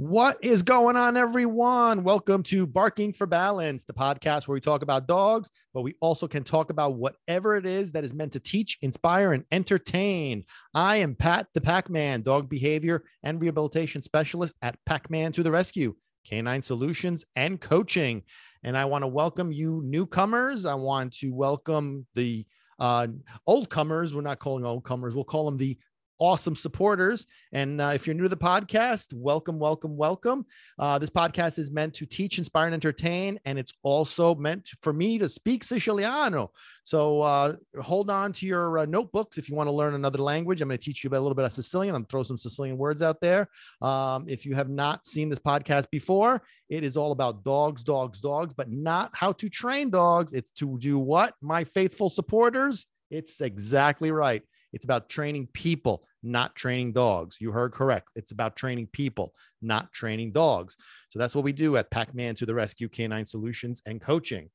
What is going on, everyone? Welcome to Barking for Balance, the podcast where we talk about dogs, but we also can talk about whatever it is that is meant to teach, inspire, and entertain. I am Pat the Pack Man, dog behavior and rehabilitation specialist at Pack Man to the Rescue, Canine Solutions and Coaching. And I want to welcome you, newcomers. I want to welcome the uh, old comers. We're not calling old comers, we'll call them the awesome supporters. And uh, if you're new to the podcast, welcome, welcome, welcome. Uh, this podcast is meant to teach, inspire, and entertain, and it's also meant to, for me to speak Siciliano. So uh, hold on to your uh, notebooks if you want to learn another language. I'm going to teach you a little bit of Sicilian. I'm throw some Sicilian words out there. Um, if you have not seen this podcast before, it is all about dogs, dogs, dogs, but not how to train dogs. It's to do what, my faithful supporters. It's exactly right. It's about training people, not training dogs. You heard correct. It's about training people, not training dogs. So that's what we do at Pack Man to the Rescue Canine Solutions and Coaching.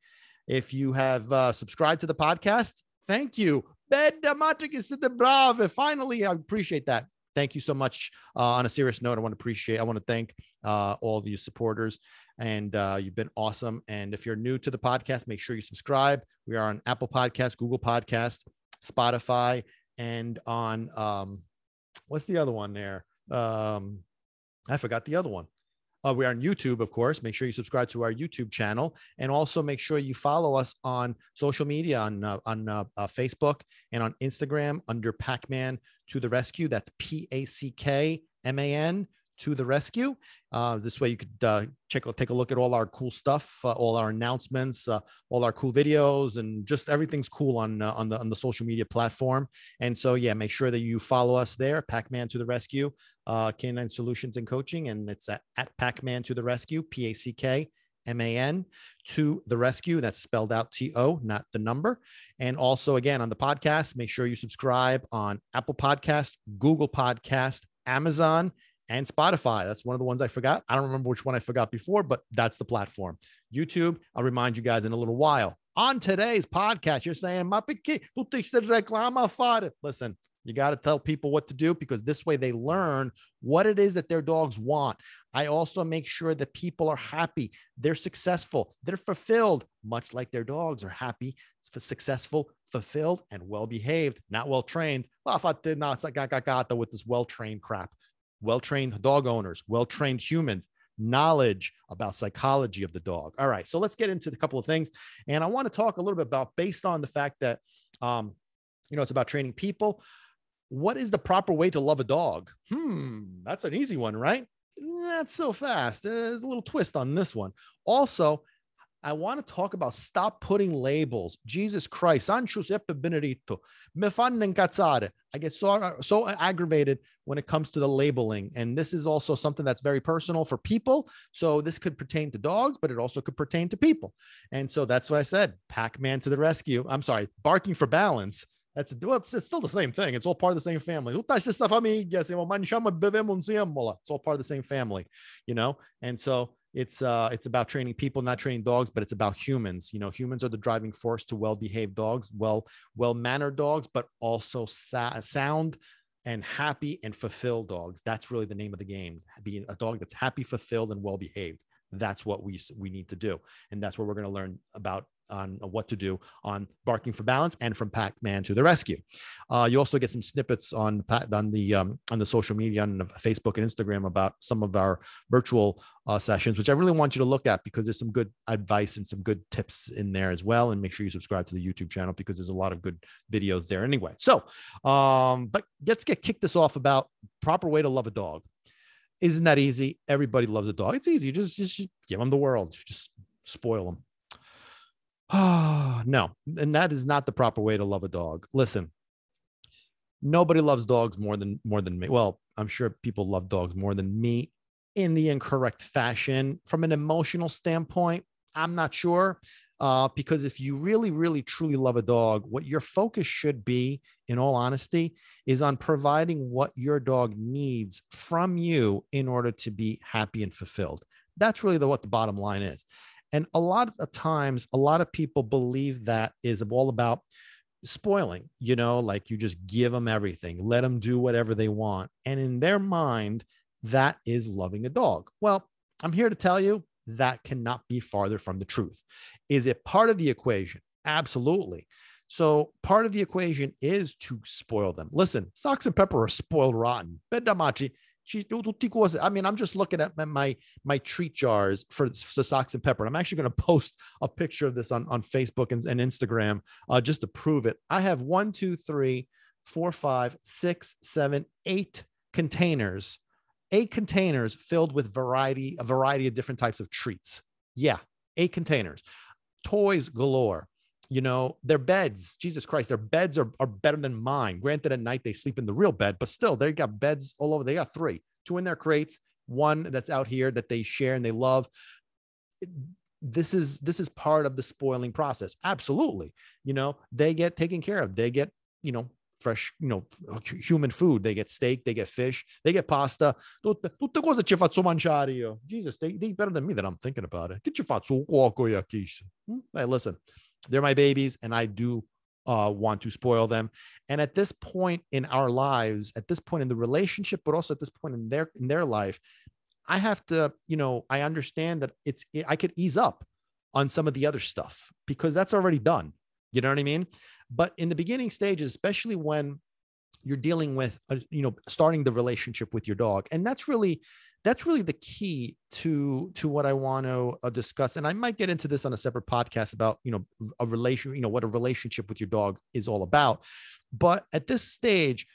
If you have uh, subscribed to the podcast, thank you. Finally, I appreciate that. Thank you so much. Uh, on a serious note, I want to appreciate, I want to thank uh, all of you supporters and uh, you've been awesome. And if you're new to the podcast, make sure you subscribe. We are on Apple Podcast, Google Podcast, Spotify, and on um, what's the other one there? Um, I forgot the other one. Uh, we are on YouTube, of course. Make sure you subscribe to our YouTube channel, and also make sure you follow us on social media on uh, on uh, uh Facebook and on Instagram under Pack-Man to the Rescue. That's P A C K M A N to the rescue. Uh, this way, you could uh, check take a look at all our cool stuff, uh, all our announcements, uh, all our cool videos, and just everything's cool on uh, on the on the social media platform. And so, yeah, make sure that you follow us there, Pack-Man to the rescue, uh, Canine Solutions and Coaching, and it's at, at Pack-Man to the rescue, P A C K M A N to the rescue. That's spelled out T O, not the number. And also, again, on the podcast, make sure you subscribe on Apple Podcast, Google Podcast, Amazon, and Spotify. That's one of the ones I forgot. I don't remember which one I forgot before, but that's the platform. YouTube, I'll remind you guys in a little while. On today's podcast, you're saying, Listen, you got to tell people what to do because this way they learn what it is that their dogs want. I also make sure that people are happy, they're successful, they're fulfilled, much like their dogs are happy, successful, fulfilled, and well behaved, not well trained. With this well trained crap well trained dog owners, well trained humans, knowledge about psychology of the dog. All right, so let's get into a couple of things. And I want to talk a little bit about based on the fact that, um, you know, it's about training people. What is the proper way to love a dog? Hmm, that's an easy one, right? Not so fast. There's a little twist on this one. Also, I want to talk about stop putting labels. Jesus Christ, San Giuseppe Benedetto, me fanno incazzare. I get so so aggravated when it comes to the labeling, and this is also something that's very personal for people. So this could pertain to dogs, but it also could pertain to people. And so that's what I said. Pack-Man to the rescue. I'm sorry, barking for balance. That's well, it's, it's still the same thing. It's all part of the same family. It's all part of the same family, you know. And so it's uh it's about training people not training dogs but it's about humans. You know humans are the driving force to well behaved dogs well well mannered dogs but also sa- sound and happy and fulfilled dogs. That's really the name of the game being a dog that's happy fulfilled and well behaved that's what we we need to do and that's what we're going to learn about on what to do on barking for balance and from pack-man to the rescue uh, you also get some snippets on on the um, on the social media on facebook and instagram about some of our virtual uh, sessions which i really want you to look at because there's some good advice and some good tips in there as well and make sure you subscribe to the youtube channel because there's a lot of good videos there anyway so um but let's get kick this off about proper way to love a dog isn't that easy? Everybody loves a dog. It's easy. you Just, just give them the world. Just spoil them. Ah, no. And that is not the proper way to love a dog. Listen, nobody loves dogs more than more than me. Well, I'm sure people love dogs more than me in the incorrect fashion. From an emotional standpoint, I'm not sure. Uh, because if you really, really, truly love a dog, what your focus should be, in all honesty, is on providing what your dog needs from you in order to be happy and fulfilled. That's really the, what the bottom line is. And a lot of times, a lot of people believe that is all about spoiling, you know, like you just give them everything, let them do whatever they want. And in their mind, that is loving a dog. Well, I'm here to tell you that cannot be farther from the truth. Is it part of the equation? Absolutely. So part of the equation is to spoil them. Listen, socks and pepper are spoiled rotten. Bedamachi. I mean, I'm just looking at my my treat jars for, for socks and pepper. And I'm actually going to post a picture of this on, on Facebook and, and Instagram uh, just to prove it. I have one, two, three, four, five, six, seven, eight containers eight containers filled with variety, a variety of different types of treats. Yeah, eight containers, toys galore. You know, their beds, Jesus Christ, their beds are, are better than mine. Granted, at night they sleep in the real bed, but still, they got beds all over. They got three, two in their crates, one that's out here that they share and they love. This is this is part of the spoiling process. Absolutely. You know, they get taken care of. They get, you know, fresh, you know, human food. They get steak, they get fish, they get pasta. Tutte, cose ci faccio mangiare. Jesus, they, they better than me that I'm thinking about it. Che ci faccio hmm? Hey, listen, they're my babies and I do uh, want to spoil them. And at this point in our lives, at this point in the relationship, but also at this point in their in their life, I have to, you know, I understand that it's I could ease up on some of the other stuff because that's already done. You know what I mean? But in the beginning stages, especially when you're dealing with, a, uh, you know, starting the relationship with your dog, and that's really that's really the key to to what I want to uh, discuss. And I might get into this on a separate podcast about you know a relation, you know, what a relationship with your dog is all about. But at this stage,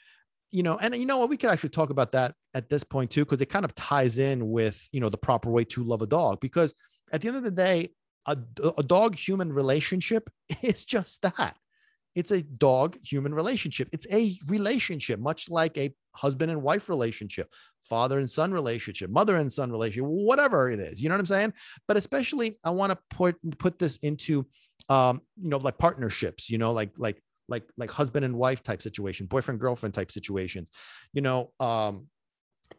you know, and you know what, we could actually talk about that at this point too, because it kind of ties in with you know the proper way to love a dog. Because at the end of the day, a, a dog human relationship is just that it's a dog human relationship. It's a relationship, much like a husband and wife relationship, father and son relationship, mother and son relationship, whatever it is. You know what I'm saying? But especially, I want to put put this into, um, you know, like partnerships. You know, like like like like husband and wife type situation, boyfriend girlfriend type situations. You know, um,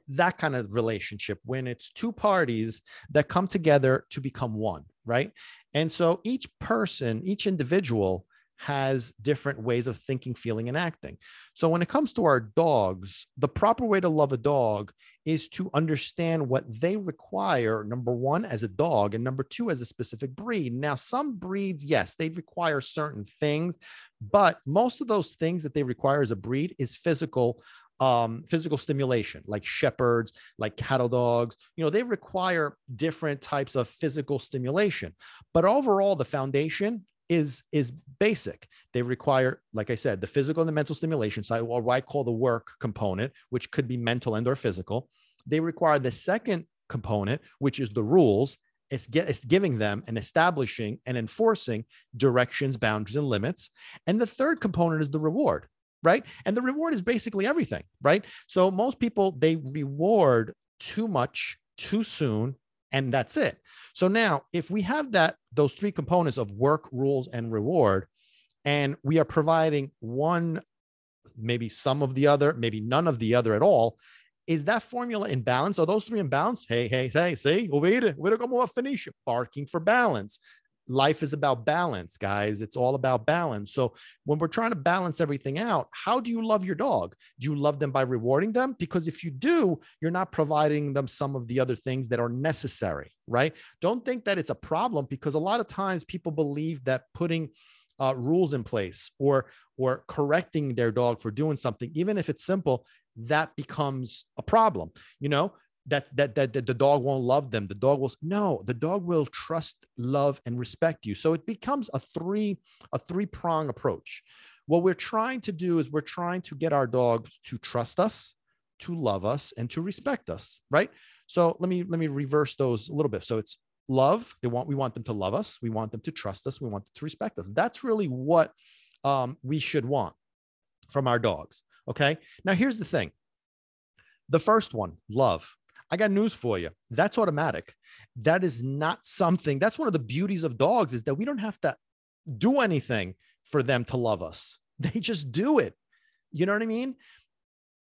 that kind of relationship when it's two parties that come together to become one, right? And so each person, each individual has different ways of thinking, feeling, and acting. So when it comes to our dogs, the proper way to love a dog is to understand what they require, number one, as a dog, and number two, as a specific breed. Now, some breeds, yes, they require certain things, but most of those things that they require as a breed is physical um, physical stimulation, like shepherds, like cattle dogs. You know, they require different types of physical stimulation. But overall, the foundation is is basic. They require, like I said, the physical and the mental stimulation side, or what I call the work component, which could be mental and or physical. They require the second component, which is the rules. It's, get, it's giving them and establishing and enforcing directions, boundaries, and limits. And the third component is the reward, right? And the reward is basically everything, right? So most people they reward too much too soon and that's it. So now, if we have that those three components of work, rules, and reward, and we are providing one, maybe some of the other, maybe none of the other at all, is that formula in balance? Are those three in balance? Hey, hey, hey, see, we're going to finish barking for balance life is about balance, guys. It's all about balance. So when we're trying to balance everything out, how do you love your dog? Do you love them by rewarding them? Because if you do, you're not providing them some of the other things that are necessary, right? Don't think that it's a problem because a lot of times people believe that putting uh, rules in place or or correcting their dog for doing something, even if it's simple, that becomes a problem. You know, that, that that that the dog won't love them. The dog will no the dog will trust love and respect you. So it becomes a three a three prong approach. What we're trying to do is we're trying to get our dogs to trust us to love us and to respect us right? So let me let me reverse those a little bit. So it's love. They want we want them to love us. We want them to trust us. We want them to respect us. That's really what um, we should want from our dogs okay? Now here's the thing. The first one love I got news for you. That's automatic. That is not something. That's one of the beauties of dogs is that we don't have to do anything for them to love us. They just do it. You know what I mean?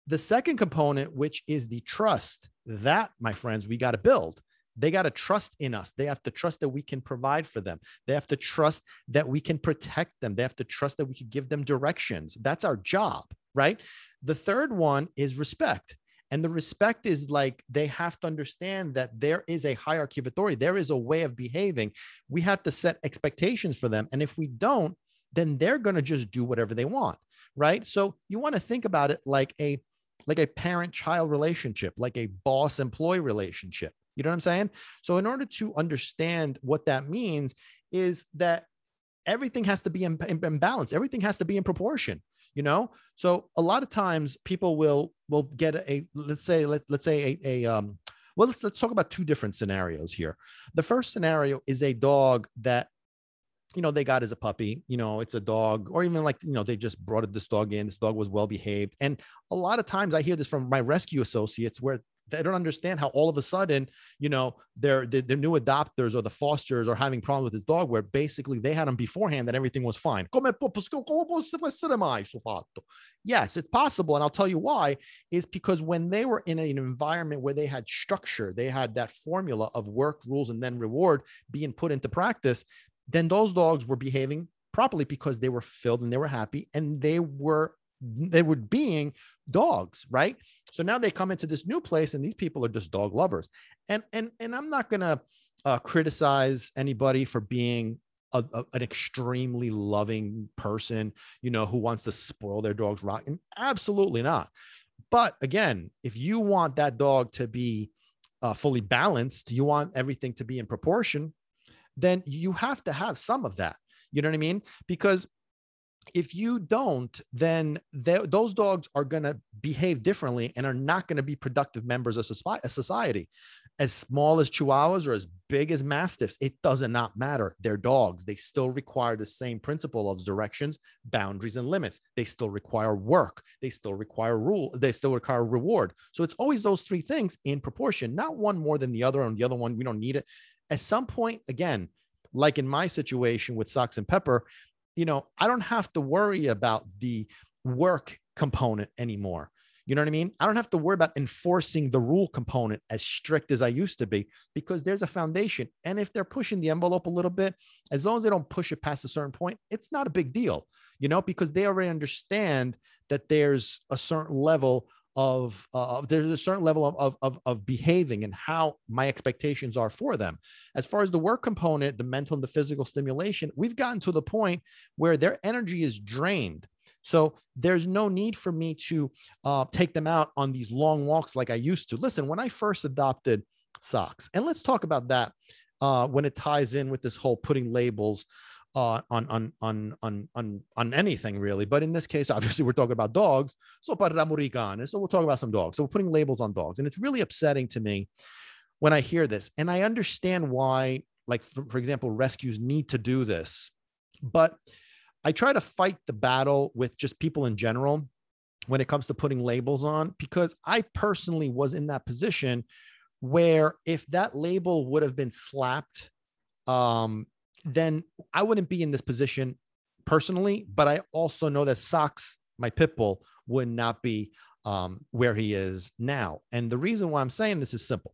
The second component, which is the trust, that, my friends, we got to build. They got to trust in us. They have to trust that we can provide for them. They have to trust that we can protect them. They have to trust that we can give them directions. That's our job, right? The third one is respect. And the respect is like they have to understand that there is a hierarchy of authority, there is a way of behaving. We have to set expectations for them. And if we don't, then they're going to just do whatever they want. Right. So you want to think about it like a like a parent child relationship, like a boss employee relationship. You know what I'm saying? So, in order to understand what that means, is that everything has to be in, in, in balance, everything has to be in proportion you know? So a lot of times people will will get a let's say let, let's say a, a um well let's let's talk about two different scenarios here. The first scenario is a dog that you know they got as a puppy you know it's a dog or even like you know they just brought this dog in this dog was well behaved. And a lot of times i hear this from my rescue associates where they don't understand how all of a sudden, you know, their, their, their new adopters or the fosters are having problems with this dog where basically they had them beforehand that everything was fine. Yes, it's possible. And I'll tell you why is because when they were in an environment where they had structure, they had that formula of work, rules, and then reward being put into practice, then those dogs were behaving properly because they were filled and they were happy and they were they were being dogs right? So now they come into this new place and these people are just dog lovers. And and and i'm not to uh, criticize anybody for being a, a, an extremely loving person you know who wants to spoil their dog's rotten. Absolutely not. But again if you want that dog to be uh, fully balanced you want everything to be in proportion then you have to have some of that. You know what i mean? Because if you don't, then those dogs are going to behave differently and are not going to be productive members of society. As small as chihuahuas or as big as mastiffs, it does not matter. They're dogs. They still require the same principle of directions, boundaries, and limits. They still require work. They still require rule. They still require reward. So it's always those three things in proportion, not one more than the other, and the other one we don't need it. At some point, again, like in my situation with Socks and Pepper, you know, I don't have to worry about the work component anymore. You know what I mean? I don't have to worry about enforcing the rule component as strict as I used to be because there's a foundation. And if they're pushing the envelope a little bit, as long as they don't push it past a certain point, it's not a big deal, you know, because they already understand that there's a certain level of uh, there's a certain level of, of, of behaving and how my expectations are for them. As far as the work component the mental and the physical stimulation we've gotten to the point where their energy is drained. So there's no need for me to uh, take them out on these long walks like i used to. Listen when i first adopted socks and let's talk about that uh, when it ties in with this whole putting labels uh, on on on on on on anything really. But in this case, obviously, we're talking about dogs. So paramurican. So we'll talk about some dogs. So we're putting labels on dogs, and it's really upsetting to me when I hear this. And I understand why, like for, for example, rescues need to do this, but I try to fight the battle with just people in general when it comes to putting labels on because I personally was in that position where if that label would have been slapped um, then I wouldn't be in this position personally. But I also know that Socks, my pit bull, would not be um, where he is now. And the reason why I'm saying this is simple.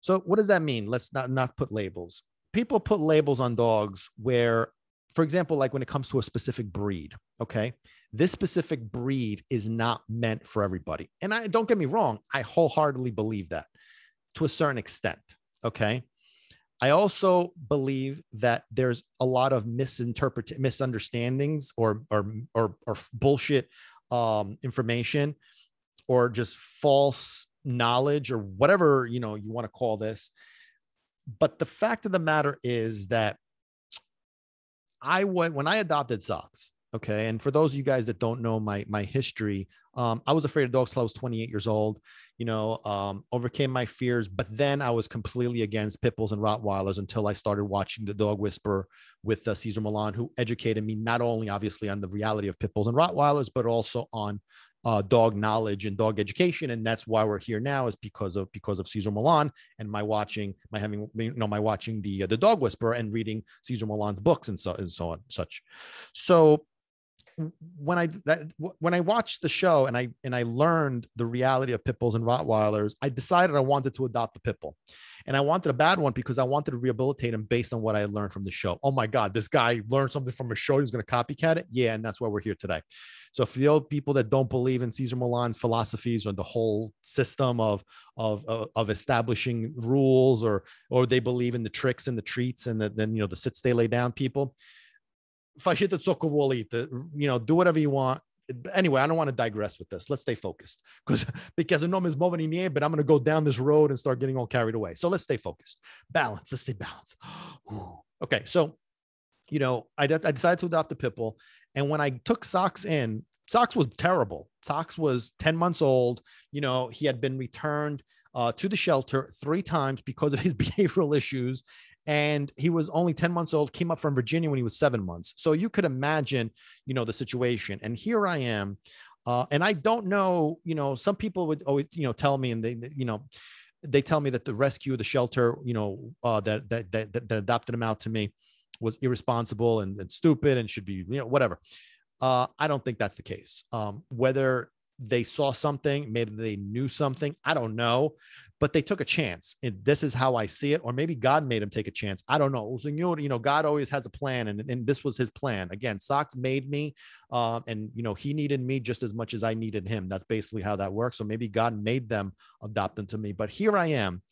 So, what does that mean? Let's not not put labels. People put labels on dogs where, for example, like when it comes to a specific breed. Okay, this specific breed is not meant for everybody. And I don't get me wrong, I wholeheartedly believe that to a certain extent. Okay. I also believe that there's a lot of misinterpret misunderstandings or or or, or bullshit um, information or just false knowledge or whatever you know you want to call this. But the fact of the matter is that I went when I adopted socks. Okay, and for those of you guys that don't know my my history, um, I was afraid of dogs till I was 28 years old you know, um, overcame my fears. But then I was completely against pit bulls and Rottweilers until I started watching The Dog Whisperer with uh, Cesar Millan, who educated me not only obviously on the reality of pit bulls and Rottweilers, but also on uh, dog knowledge and dog education. And that's why we're here now is because of because of Cesar Millan and my watching, my having you know my watching the uh, the Dog Whisperer and reading Cesar Millan's books and so and so on such. So when I that, when I watched the show and I and I learned the reality of pit bulls and Rottweilers, I decided I wanted to adopt a pit bull, and I wanted a bad one because I wanted to rehabilitate him based on what I learned from the show. Oh my God, this guy learned something from a show. He's going to copycat it. Yeah, and that's why we're here today. So for the people that don't believe in Cesar Millan's philosophies or the whole system of of of establishing rules, or or they believe in the tricks and the treats and the, then you know the sit stay lay down people fascite zoccovolite, you know, do whatever you want. Anyway, I don't want to digress with this. Let's stay focused because because no is moving but I'm going to go down this road and start getting all carried away. So let's stay focused. Balance. Let's stay balanced. okay, so you know, I, I decided to adopt the Pipple, and when I took Socks in, Socks was terrible. Socks was 10 months old. You know, he had been returned uh, to the shelter three times because of his behavioral issues and he was only 10 months old came up from virginia when he was seven months. So you could imagine you know the situation. And here i am uh, and i don't know you know some people would always you know tell me and they you know they tell me that the rescue the shelter you know uh, that, that that that adopted him out to me was irresponsible and, and stupid and should be you know whatever. Uh, I don't think that's the case. Um, whether they saw something, maybe they knew something. I don't know, but they took a chance. And this is how I see it. Or maybe God made him take a chance. I don't know. You know, God always has a plan, and, and this was his plan. Again, Socks made me, uh, and you know, he needed me just as much as I needed him. That's basically how that works. So maybe God made them adopt into me. But here I am,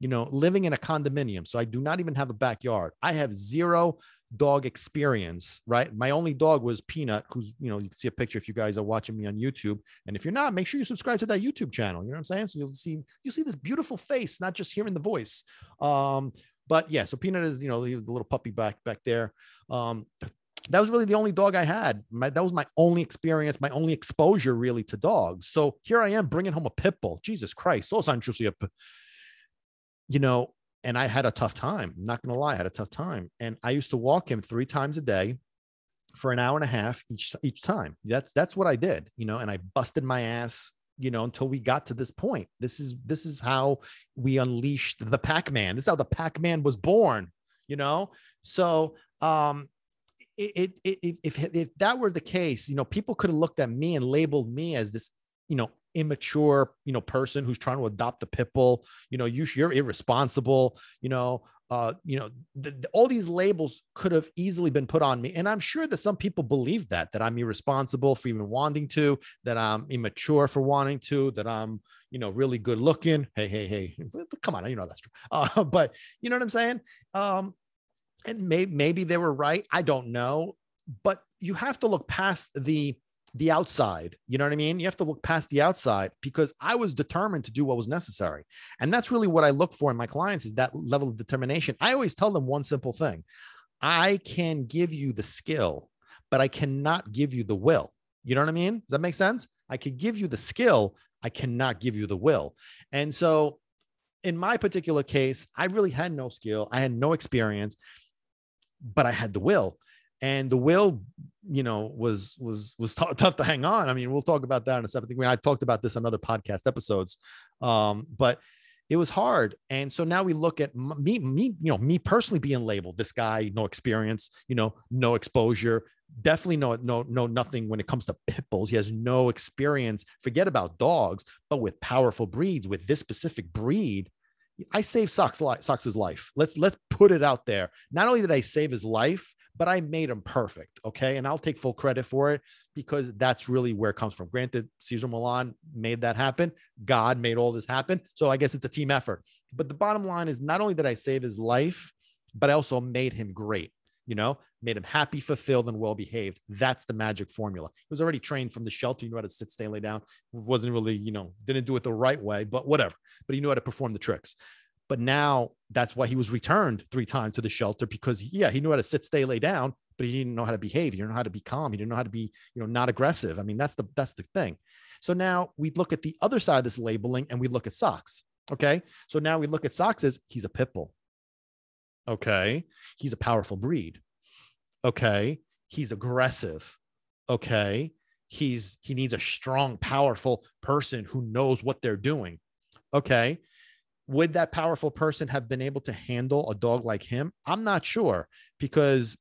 you know, living in a condominium. So I do not even have a backyard. I have zero dog experience, right? My only dog was Peanut, who's, you know, you can see a picture if you guys are watching me on YouTube. And if you're not, make sure you subscribe to that YouTube channel. You know what I'm saying? So you'll see, you'll see this beautiful face, not just hearing the voice. Um, but yeah, so Peanut is, you know, he was the little puppy back back there. Um, that was really the only dog I had. My, that was my only experience, my only exposure really to dogs. So here I am bringing home a pit bull. Jesus Christ, so you know, and I had a tough time. I'm not going to lie, I had a tough time. And I used to walk him three times a day for an hour and a half each each time. That's that's what I did, you know, and I busted my ass, you know, until we got to this point. This is this is how we unleashed the Pack-Man. This is how the Pack-Man was born, you know. So, um it, it, it if if that were the case, you know, people could have looked at me and labeled me as this, you know, immature, you know, person who's trying to adopt a pit bull. You know, you, you're irresponsible. You know, uh, you know, the, the, all these labels could have easily been put on me, and I'm sure that some people believe that that I'm irresponsible for even wanting to, that I'm immature for wanting to, that I'm, you know, really good looking. Hey, hey, hey, come on, you know that's true. Uh, but you know what I'm saying? Um, and maybe maybe they were right. I don't know, but you have to look past the the outside. You know what I mean? You have to look past the outside because I was determined to do what was necessary. And that's really what I look for in my clients is that level of determination. I always tell them one simple thing. I can give you the skill, but I cannot give you the will. You know what I mean? Does that make sense? I could give you the skill, I cannot give you the will. And so in my particular case, I really had no skill, I had no experience, but I had the will and the will you know was was was t- tough to hang on. I mean we'll talk about that in a second. I, I talked about this on other podcast episodes. Um but it was hard. And so now we look at me me you know me personally being labeled this guy no experience you know no exposure definitely no no no nothing when it comes to pit bulls. He has no experience forget about dogs but with powerful breeds with this specific breed I saved Socks Socks's life. Let's let's put it out there. Not only did I save his life, but I made him perfect. Okay. And I'll take full credit for it because that's really where it comes from. Granted, Cesar Millan made that happen. God made all this happen. So I guess it's a team effort. But the bottom line is not only did I save his life, but I also made him great. You know, made him happy, fulfilled, and well behaved. That's the magic formula. He was already trained from the shelter. He knew how to sit, stay, lay down. Wasn't really, you know, didn't do it the right way, but whatever. But he knew how to perform the tricks. But now that's why he was returned three times to the shelter because yeah, he knew how to sit, stay, lay down, but he didn't know how to behave. He didn't know how to be calm. He didn't know how to be, you know, not aggressive. I mean, that's the that's the thing. So now we look at the other side of this labeling and we look at socks. Okay. So now we look at socks as he's a pit bull. Okay. He's a powerful breed. Okay. He's aggressive. Okay. He's he needs a strong, powerful person who knows what they're doing. Okay would that powerful person have been able to handle a dog like him? I'm not sure because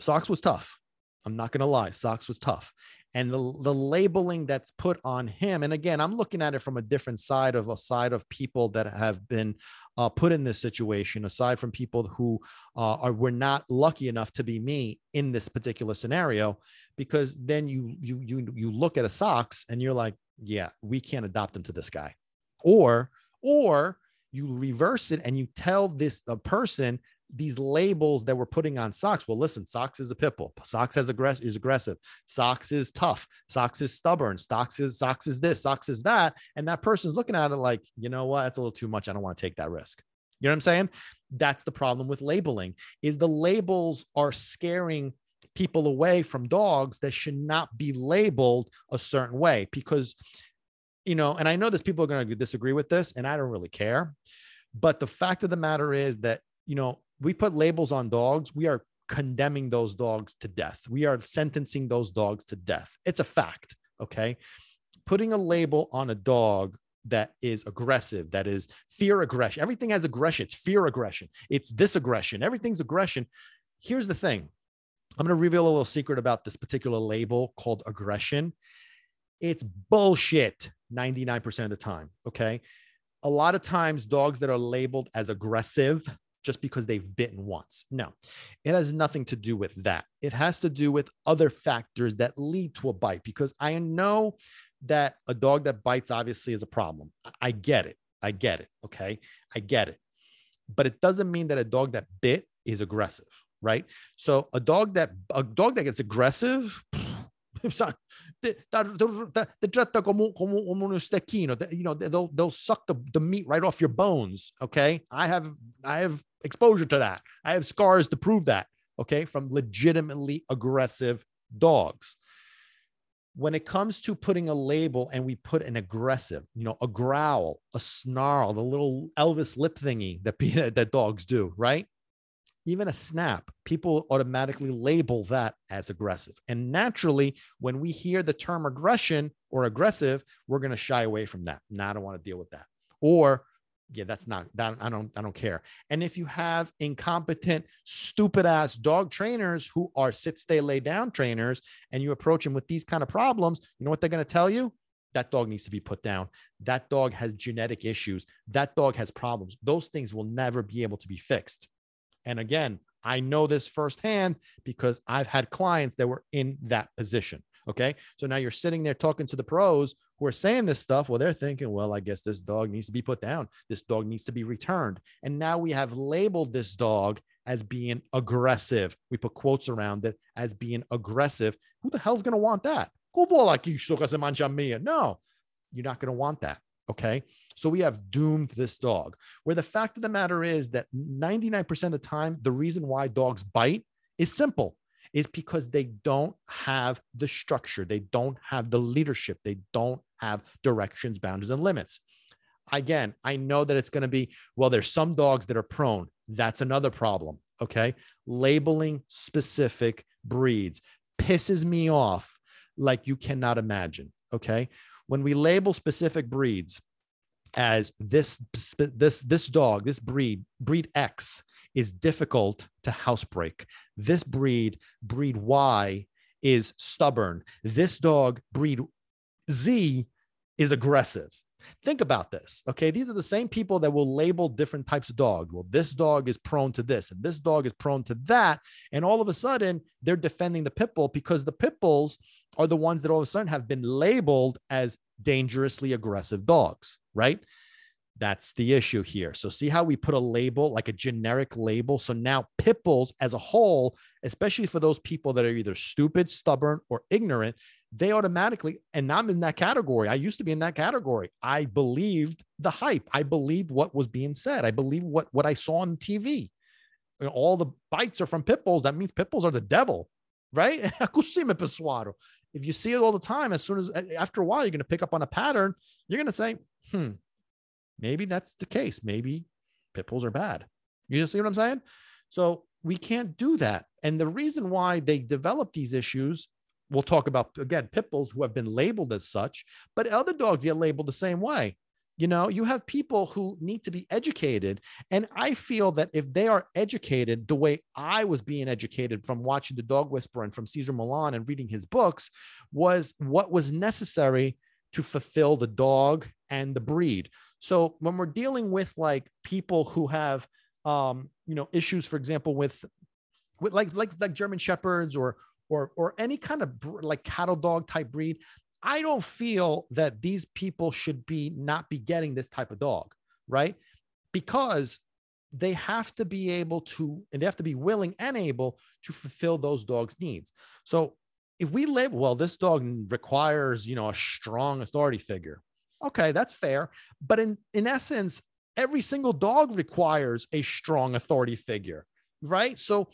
Socks was tough. I'm not going to lie. Socks was tough. And the, the labeling that's put on him. And again, I'm looking at it from a different side of a side of people that have been uh, put in this situation, aside from people who uh, are were not lucky enough to be me in this particular scenario, because then you you you you look at a socks and you're like, yeah, we can't adopt him to this guy, or or you reverse it and you tell this a person these labels that we're putting on socks. Well, listen, socks is a pit bull. Socks has aggress is aggressive. Socks is tough. Socks is stubborn. Socks is socks is this. Socks is that. And that person's looking at it like, you know what? That's a little too much. I don't want to take that risk. You know what I'm saying? That's the problem with labeling. Is the labels are scaring people away from dogs that should not be labeled a certain way because you know, and I know there's people are going to disagree with this, and I don't really care. But the fact of the matter is that, you know, we put labels on dogs, we are condemning those dogs to death. We are sentencing those dogs to death. It's a fact. Okay. Putting a label on a dog that is aggressive, that is fear aggression. Everything has aggression. It's fear aggression. It's disaggression. Everything's aggression. Here's the thing I'm going to reveal a little secret about this particular label called aggression. It's bullshit 99% of the time. Okay. A lot of times, dogs that are labeled as aggressive just because they've bitten once. No, it has nothing to do with that. It has to do with other factors that lead to a bite because I know that a dog that bites obviously is a problem. I get it. I get it. Okay. I get it. But it doesn't mean that a dog that bit is aggressive, right? So a dog that a dog that gets aggressive, they, they tratta come, come uno stecchino. You know, they'll they'll suck the, the meat right off your bones. Okay, I have I have exposure to that. I have scars to prove that. Okay, from legitimately aggressive dogs. When it comes to putting a label and we put an aggressive, you know, a growl, a snarl, the little Elvis lip thingy that that dogs do, right? Even a snap, people automatically label that as aggressive. And naturally, when we hear the term aggression or aggressive, we're going to shy away from that. Now I don't want to deal with that. Or yeah, that's not that I don't I don't care. And if you have incompetent, stupid ass dog trainers who are sit, stay, lay down trainers, and you approach them with these kind of problems, you know what they're going to tell you? That dog needs to be put down. That dog has genetic issues. That dog has problems. Those things will never be able to be fixed. And again, I know this firsthand because I've had clients that were in that position. Okay. So now you're sitting there talking to the pros who are saying this stuff. Well, they're thinking, well, I guess this dog needs to be put down. This dog needs to be returned. And now we have labeled this dog as being aggressive. We put quotes around it as being aggressive. Who the hell's going to want that? No, you're not going to want that. Okay. So we have doomed this dog. Where the fact of the matter is that 99% of the time, the reason why dogs bite is simple is because they don't have the structure, they don't have the leadership, they don't have directions, boundaries, and limits. Again, I know that it's going to be, well, there's some dogs that are prone. That's another problem. Okay. Labeling specific breeds pisses me off like you cannot imagine. Okay when we label specific breeds as this this this dog this breed breed x is difficult to housebreak. This breed breed y is stubborn. This dog breed z is aggressive Think about this. Okay. These are the same people that will label different types of dog. Well, this dog is prone to this and this dog is prone to that. And all of a sudden, they're defending the pit bull because the pit bulls are the ones that all of a sudden have been labeled as dangerously aggressive dogs, right? That's the issue here. So, see how we put a label, like a generic label. So now pit bulls as a whole, especially for those people that are either stupid, stubborn, or ignorant, they automatically, and I'm in that category. I used to be in that category. I believed the hype. I believed what was being said. I believed what, what I saw on TV. You know, all the bites are from pit bulls. That means pit bulls are the devil, right? if you see it all the time, as soon as after a while, you're going to pick up on a pattern. You're going to say, hmm, maybe that's the case. Maybe pit bulls are bad. You see what I'm saying? So we can't do that. And the reason why they develop these issues we'll talk about again pit bulls who have been labeled as such, but other dogs get labeled the same way. You know, you have people who need to be educated. And I feel that if they are educated the way I was being educated from watching The Dog Whisperer and from Cesar Millan and reading his books, was what was necessary to fulfill the dog and the breed. So when we're dealing with like people who have, um, you know, issues, for example, with, with like like like German shepherds or or or any kind of like cattle dog type breed, I don't feel that these people should be not be getting this type of dog, right? Because they have to be able to, and they have to be willing and able to fulfill those dogs' needs. So if we label, well, this dog requires, you know, a strong authority figure. Okay, that's fair. But in, in essence, every single dog requires a strong authority figure, right? So,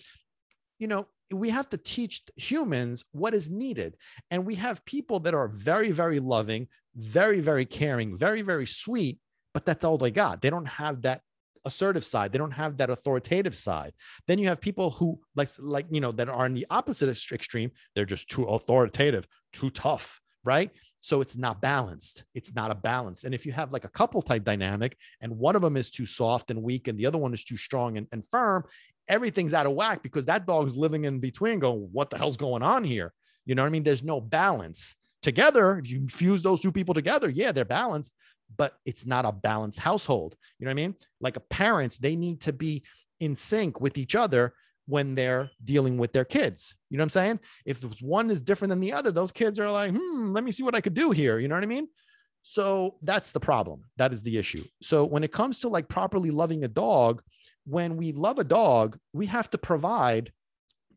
you know, we have to teach humans what is needed. And we have people that are very, very loving, very, very caring, very, very sweet, but that's all they got. They don't have that assertive side. They don't have that authoritative side. Then you have people who like, like, you know, that are in the opposite extreme. They're just too authoritative, too tough, right? So it's not balanced. It's not a balance. And if you have like a couple type dynamic and one of them is too soft and weak and the other one is too strong and, and firm, everything's out of whack because that dog's living in between going, what the hell's going on here? You know what I mean? There's no balance. Together, if you fuse those two people together, yeah, they're balanced, but it's not a balanced household. You know what I mean? Like a parents, they need to be in sync with each other when they're dealing with their kids. You know what I'm saying? If one is different than the other, those kids are like, hmm, let me see what I could do here. You know what I mean? So that's the problem. That is the issue. So when it comes to like properly loving a dog, when we love a dog, we have to provide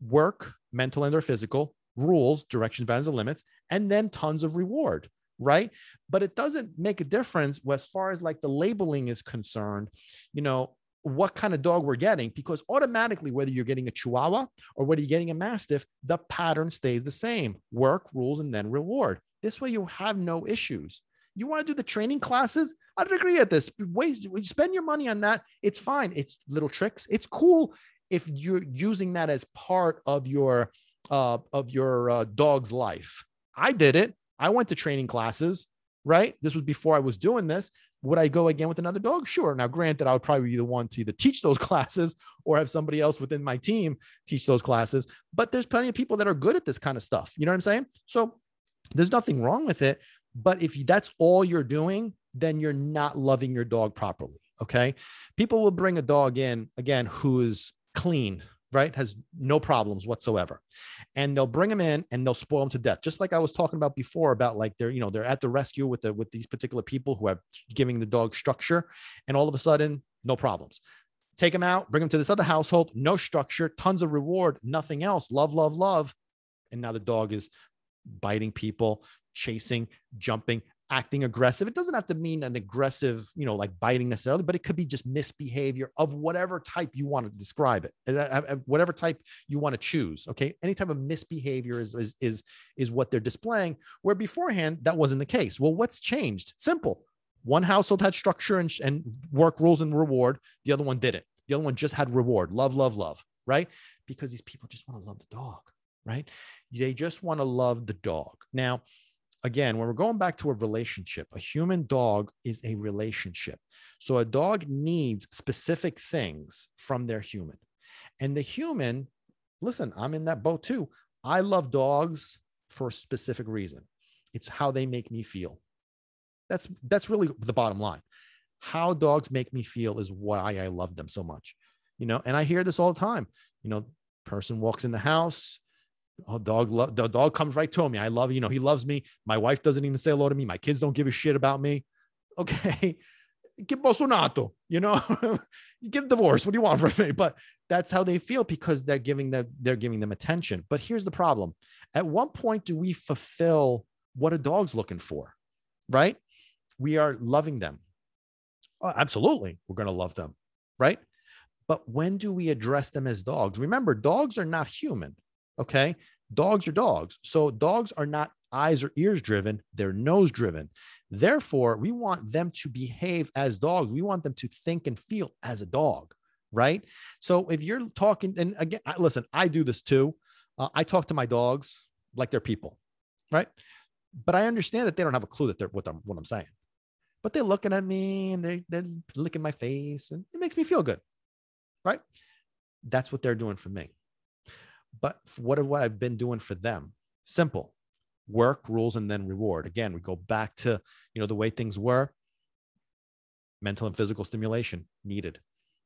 work, mental and or physical, rules, directions, bounds, and limits, and then tons of reward, right? But it doesn't make a difference as far as like the labeling is concerned, you know, what kind of dog we're getting, because automatically, whether you're getting a Chihuahua or whether you're getting a Mastiff, the pattern stays the same work, rules, and then reward. This way, you have no issues. You want to do the training classes? I'd agree at this. Waste, spend your money on that. It's fine. It's little tricks. It's cool if you're using that as part of your uh, of your uh, dog's life. I did it. I went to training classes. Right. This was before I was doing this. Would I go again with another dog? Sure. Now, granted, I would probably be the one to either teach those classes or have somebody else within my team teach those classes. But there's plenty of people that are good at this kind of stuff. You know what I'm saying? So there's nothing wrong with it. But if that's all you're doing, then you're not loving your dog properly. Okay. People will bring a dog in again who is clean, right? Has no problems whatsoever. And they'll bring them in and they'll spoil them to death. Just like I was talking about before about like they're, you know, they're at the rescue with the with these particular people who are giving the dog structure. And all of a sudden, no problems. Take them out, bring them to this other household, no structure, tons of reward, nothing else. Love, love, love. And now the dog is biting people, chasing, jumping, acting aggressive. It doesn't have to mean an aggressive, you know, like biting necessarily, but it could be just misbehavior of whatever type you want to describe it, uh, uh, uh, whatever type you want to choose. Okay, any type of misbehavior is is is is what they're displaying. Where beforehand that wasn't the case. Well, what's changed? Simple. One household had structure and, and work rules and reward. The other one didn't. The other one just had reward, love, love, love. Right? Because these people just want to love the dog. Right? They just want to love the dog. Now again, when we're going back to a relationship, a human dog is a relationship. So a dog needs specific things from their human. And the human, listen, I'm in that boat too. I love dogs for a specific reason. It's how they make me feel. That's that's really the bottom line. How dogs make me feel is why I love them so much. You know, and I hear this all the time. You know, person walks in the house, Oh, dog, lo- the dog comes right to me. I love, you know, he loves me. My wife doesn't even say hello to me. My kids don't give a shit about me. Okay. Get bosonato, you know, get a divorce. What do you want from me? But that's how they feel because they're giving them, they're giving them attention. But here's the problem. At what point do we fulfill what a dog's looking for? Right? We are loving them. Oh, absolutely. We're going to love them. Right. But when do we address them as dogs? Remember, dogs are not human. Okay. Dogs are dogs. So dogs are not eyes or ears driven, they're nose driven. Therefore, we want them to behave as dogs. We want them to think and feel as a dog, right? So if you're talking, and again, listen, I do this too. Uh, I talk to my dogs like they're people, right? But I understand that they don't have a clue that they're what I'm what I'm saying. but they're looking at me and they're they're licking my face and it makes me feel good. Right? That's what they're doing for me. But what what I've been doing for them? Simple. Work, rules, and then reward. Again, we go back to you know the way things were. Mental and physical stimulation needed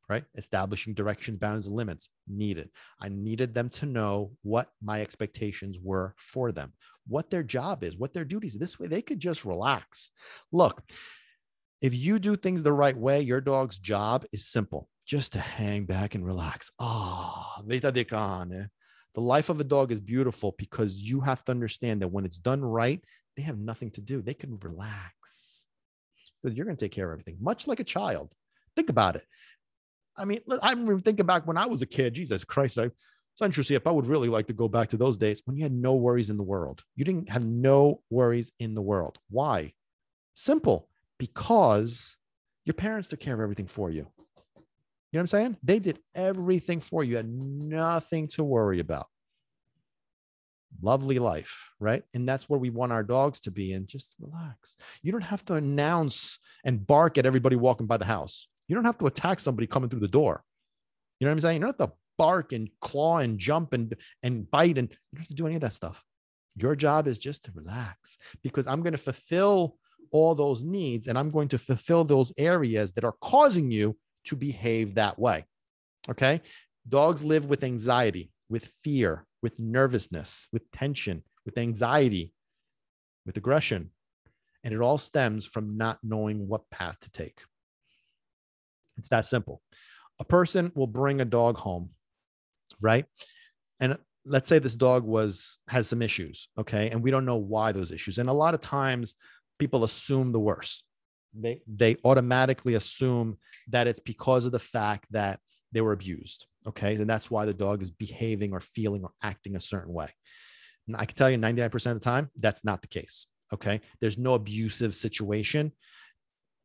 right? Establishing directions, boundaries, and limits needed. I needed them to know what my expectations were for them, what their job is, what their duties. This way they could just relax. Look, if you do things the right way, your dog's job is simple, just to hang back and relax. Ah, oh, the life of a dog is beautiful because you have to understand that when it's done right, they have nothing to do. They can relax because you're going to take care of everything, much like a child. Think about it. I mean, I'm thinking back when I was a kid. Jesus Christ, I interesting. If I would really like to go back to those days when you had no worries in the world. You didn't have no worries in the world. Why? Simple. Because your parents took care of everything for you. You know what I'm saying? They did everything for you. You had nothing to worry about. Lovely life, right? And that's where we want our dogs to be. And just relax. You don't have to announce and bark at everybody walking by the house. You don't have to attack somebody coming through the door. You know what I'm saying? You don't have to bark and claw and jump and and bite and you don't have to do any of that stuff. Your job is just to relax because I'm going to fulfill all those needs and I'm going to fulfill those areas that are causing you to behave that way. Okay? Dogs live with anxiety, with fear, with nervousness, with tension, with anxiety, with aggression. And it all stems from not knowing what path to take. It's that simple. A person will bring a dog home, right? And let's say this dog was has some issues, okay? And we don't know why those issues. And a lot of times people assume the worst. They they automatically assume that it's because of the fact that they were abused, okay? And that's why the dog is behaving or feeling or acting a certain way. And I can tell you 99% of the time that's not the case, okay? There's no abusive situation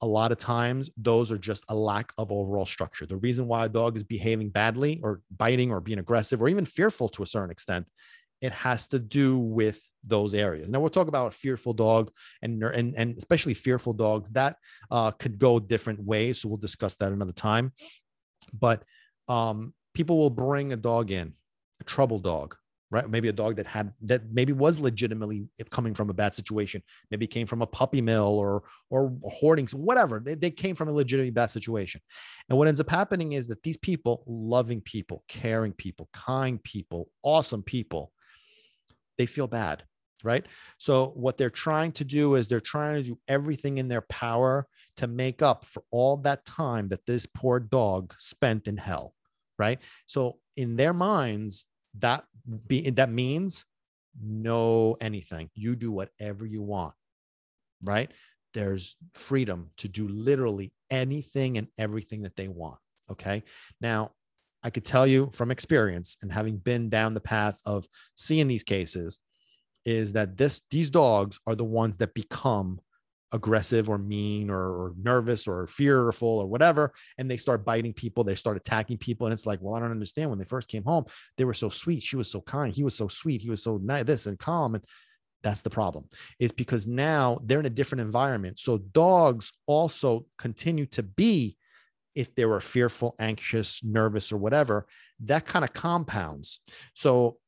a lot of times those are just a lack of overall structure. The reason why a dog is behaving badly or biting or being aggressive or even fearful to a certain extent, it has to do with those areas. Now we'll talk about fearful dog and and and especially fearful dogs that uh, could go different ways. So we'll discuss that another time. But um, people will bring a dog in, a trouble dog, right? Maybe a dog that had that maybe was legitimately coming from a bad situation. Maybe came from a puppy mill or or hoarding, whatever. They, they came from a legitimately bad situation. And what ends up happening is that these people, loving people, caring people, kind people, awesome people, they feel bad, right? So what they're trying to do is they're trying to do everything in their power to make up for all that time that this poor dog spent in hell, right? So in their minds, that be that means no anything. You do whatever you want, right? There's freedom to do literally anything and everything that they want. Okay. Now, I could tell you from experience and having been down the path of seeing these cases is that this these dogs are the ones that become aggressive or mean or, or, nervous or fearful or whatever and they start biting people they start attacking people and it's like well i don't understand. When they first came home they were so sweet. She was so kind. He was so sweet. He was so nice this and calm and that's the problem. Is because now they're in a different environment. So dogs also continue to be if they were fearful anxious nervous or whatever that kind of compounds so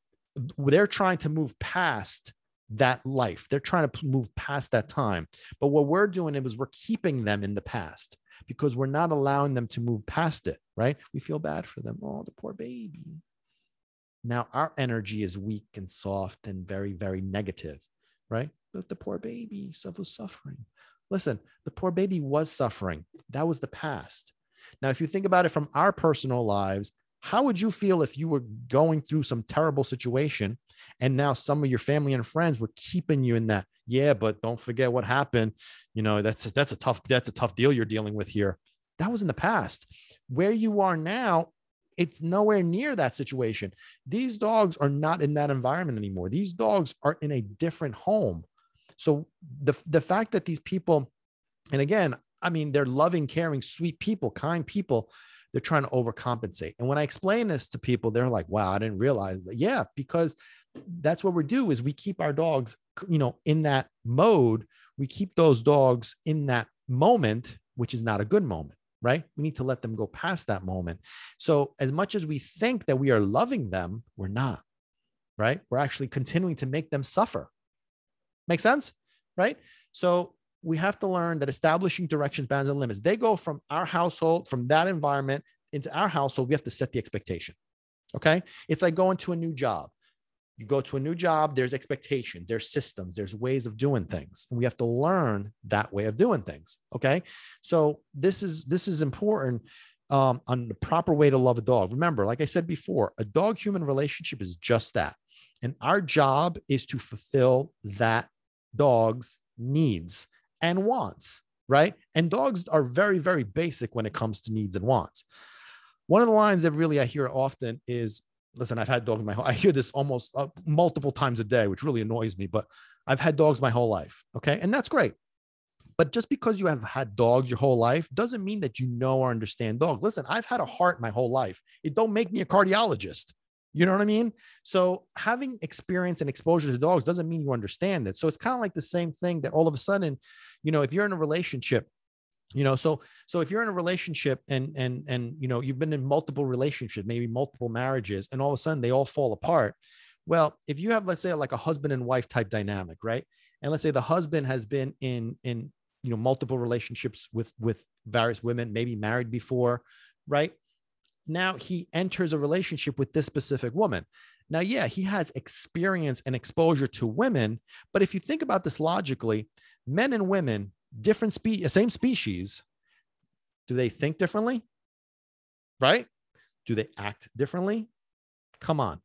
they're trying to move past that life. They're trying to move past that time. But what we're doing is we're keeping them in the past because we're not allowing them to move past it, right? We feel bad for them. Oh, the poor baby. Now our energy is weak and soft and very, very negative, right? But the poor baby was suffering. Listen, the poor baby was suffering. That was the past. Now, if you think about it from our personal lives, how would you feel if you were going through some terrible situation and now some of your family and friends were keeping you in that yeah but don't forget what happened. You know that's that's a tough that's a tough deal you're dealing with here. That was in the past. Where you are now it's nowhere near that situation. These dogs are not in that environment anymore. These dogs are in a different home. So the the fact that these people and again i mean they're loving caring sweet people kind people they're trying to overcompensate and when i explain this to people they're like wow i didn't realize that yeah because that's what we do is we keep our dogs you know in that mode we keep those dogs in that moment, which is not a good moment, right? We need to let them go past that moment. So, as much as we think that we are loving them, we're not, right? We're actually continuing to make them suffer. Make sense? Right? So, we have to learn that establishing directions, bounds, and limits, they go from our household, from that environment into our household. We have to set the expectation. Okay. It's like going to a new job. You go to a new job, there's expectation, there's systems, there's ways of doing things. And we have to learn that way of doing things. Okay. So this is this is important um, on the proper way to love a dog. Remember, like I said before, a dog human relationship is just that. And our job is to fulfill that dog's needs and wants, right? And dogs are very, very basic when it comes to needs and wants. One of the lines that really I hear often is listen, I've had dogs my whole, I hear this almost uh, multiple times a day, which really annoys me, but I've had dogs my whole life. Okay. And that's great. But just because you have had dogs your whole life doesn't mean that you know or understand dogs. Listen, I've had a heart my whole life. It don't make me a cardiologist. You know what I mean? So having experience and exposure to dogs doesn't mean you understand it. So it's kind of like the same thing that all of a sudden, you know, if you're in a relationship you know so so if you're in a relationship and and and you know you've been in multiple relationships maybe multiple marriages and all of a sudden they all fall apart well if you have let's say like a husband and wife type dynamic right? And let's say the husband has been in in you know multiple relationships with with various women maybe married before right? Now he enters a relationship with this specific woman. Now yeah he has experience and exposure to women but if you think about this logically men and women different species, same species, do they think differently? Right? Do they act differently? Come on.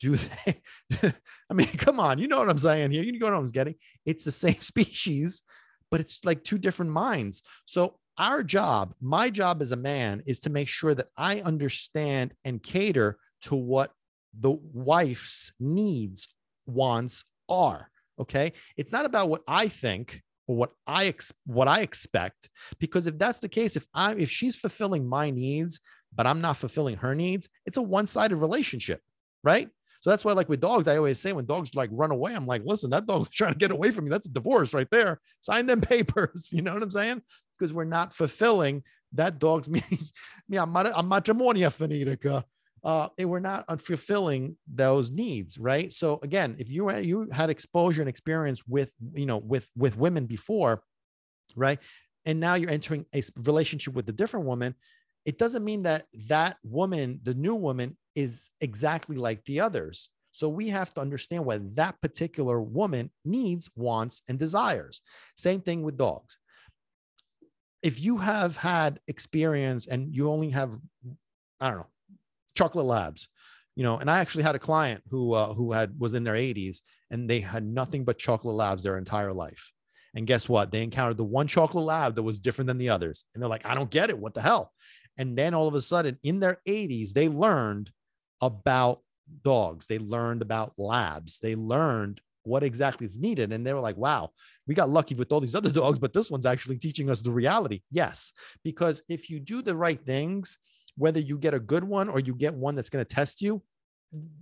Do they? I mean, come on. You know what I'm saying here. You know what I'm getting. It's the same species, but it's like two different minds. So, our job, my job as a man, is to make sure that I understand and cater to what the wife's needs, wants are. Okay. It's not about what I think what I ex- what I expect. Because if that's the case, if I'm if she's fulfilling my needs, but I'm not fulfilling her needs, it's a one-sided relationship, right? So that's why, like with dogs, I always say when dogs like run away, I'm like, listen, that dog's trying to get away from me. That's a divorce right there. Sign them papers. You know what I'm saying? Because we're not fulfilling that dog's me. me, I'm matrimonio finita uh, they were not fulfilling those needs, right? So again, if you you had exposure and experience with you know with with women before, right, and now you're entering a relationship with a different woman, it doesn't mean that that woman, the new woman, is exactly like the others. So we have to understand what that particular woman needs, wants, and desires. Same thing with dogs. If you have had experience and you only have, I don't know, chocolate labs you know and i actually had a client who uh, who had was in their 80s and they had nothing but chocolate labs their entire life. And guess what? They encountered the one chocolate lab that was different than the others. And they're like i don't get it. What the hell? And then all of a sudden in their 80s they learned about dogs. They learned about labs. They learned what exactly is needed. And they were like wow we got lucky with all these other dogs but this one's actually teaching us the reality. Yes because if you do the right things whether you get a good one or you get one that's going to test you,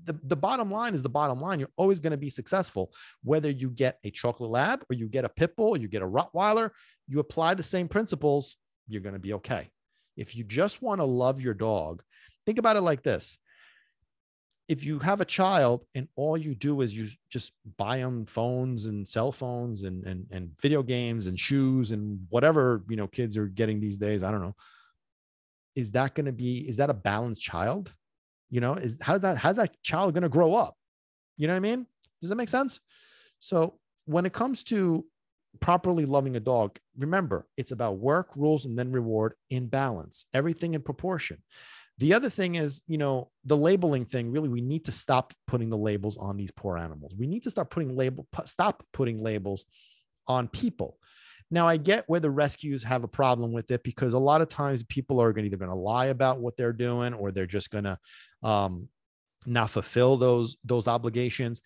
the, the bottom line is the bottom line. You're always going to be successful. Whether you get a chocolate lab or you get a pit bull, or you get a Rottweiler, you apply the same principles, you're going to be okay. If you just want to love your dog, think about it like this. If you have a child and all you do is you just buy them phones and cell phones and, and, and video games and shoes and whatever, you know, kids are getting these days, I don't know is that going to be is that a balanced child? You know is how does that how's that child going to grow up? You know what i mean? Does that make sense? So when it comes to properly loving a dog remember it's about work rules and then reward in balance everything in proportion. The other thing is you know the labeling thing really we need to stop putting the labels on these poor animals. We need to start putting label stop putting labels on people now, I get where the rescues have a problem with it because a lot of times people are either going to lie about what they're doing or they're just going to um, not fulfill those those obligations.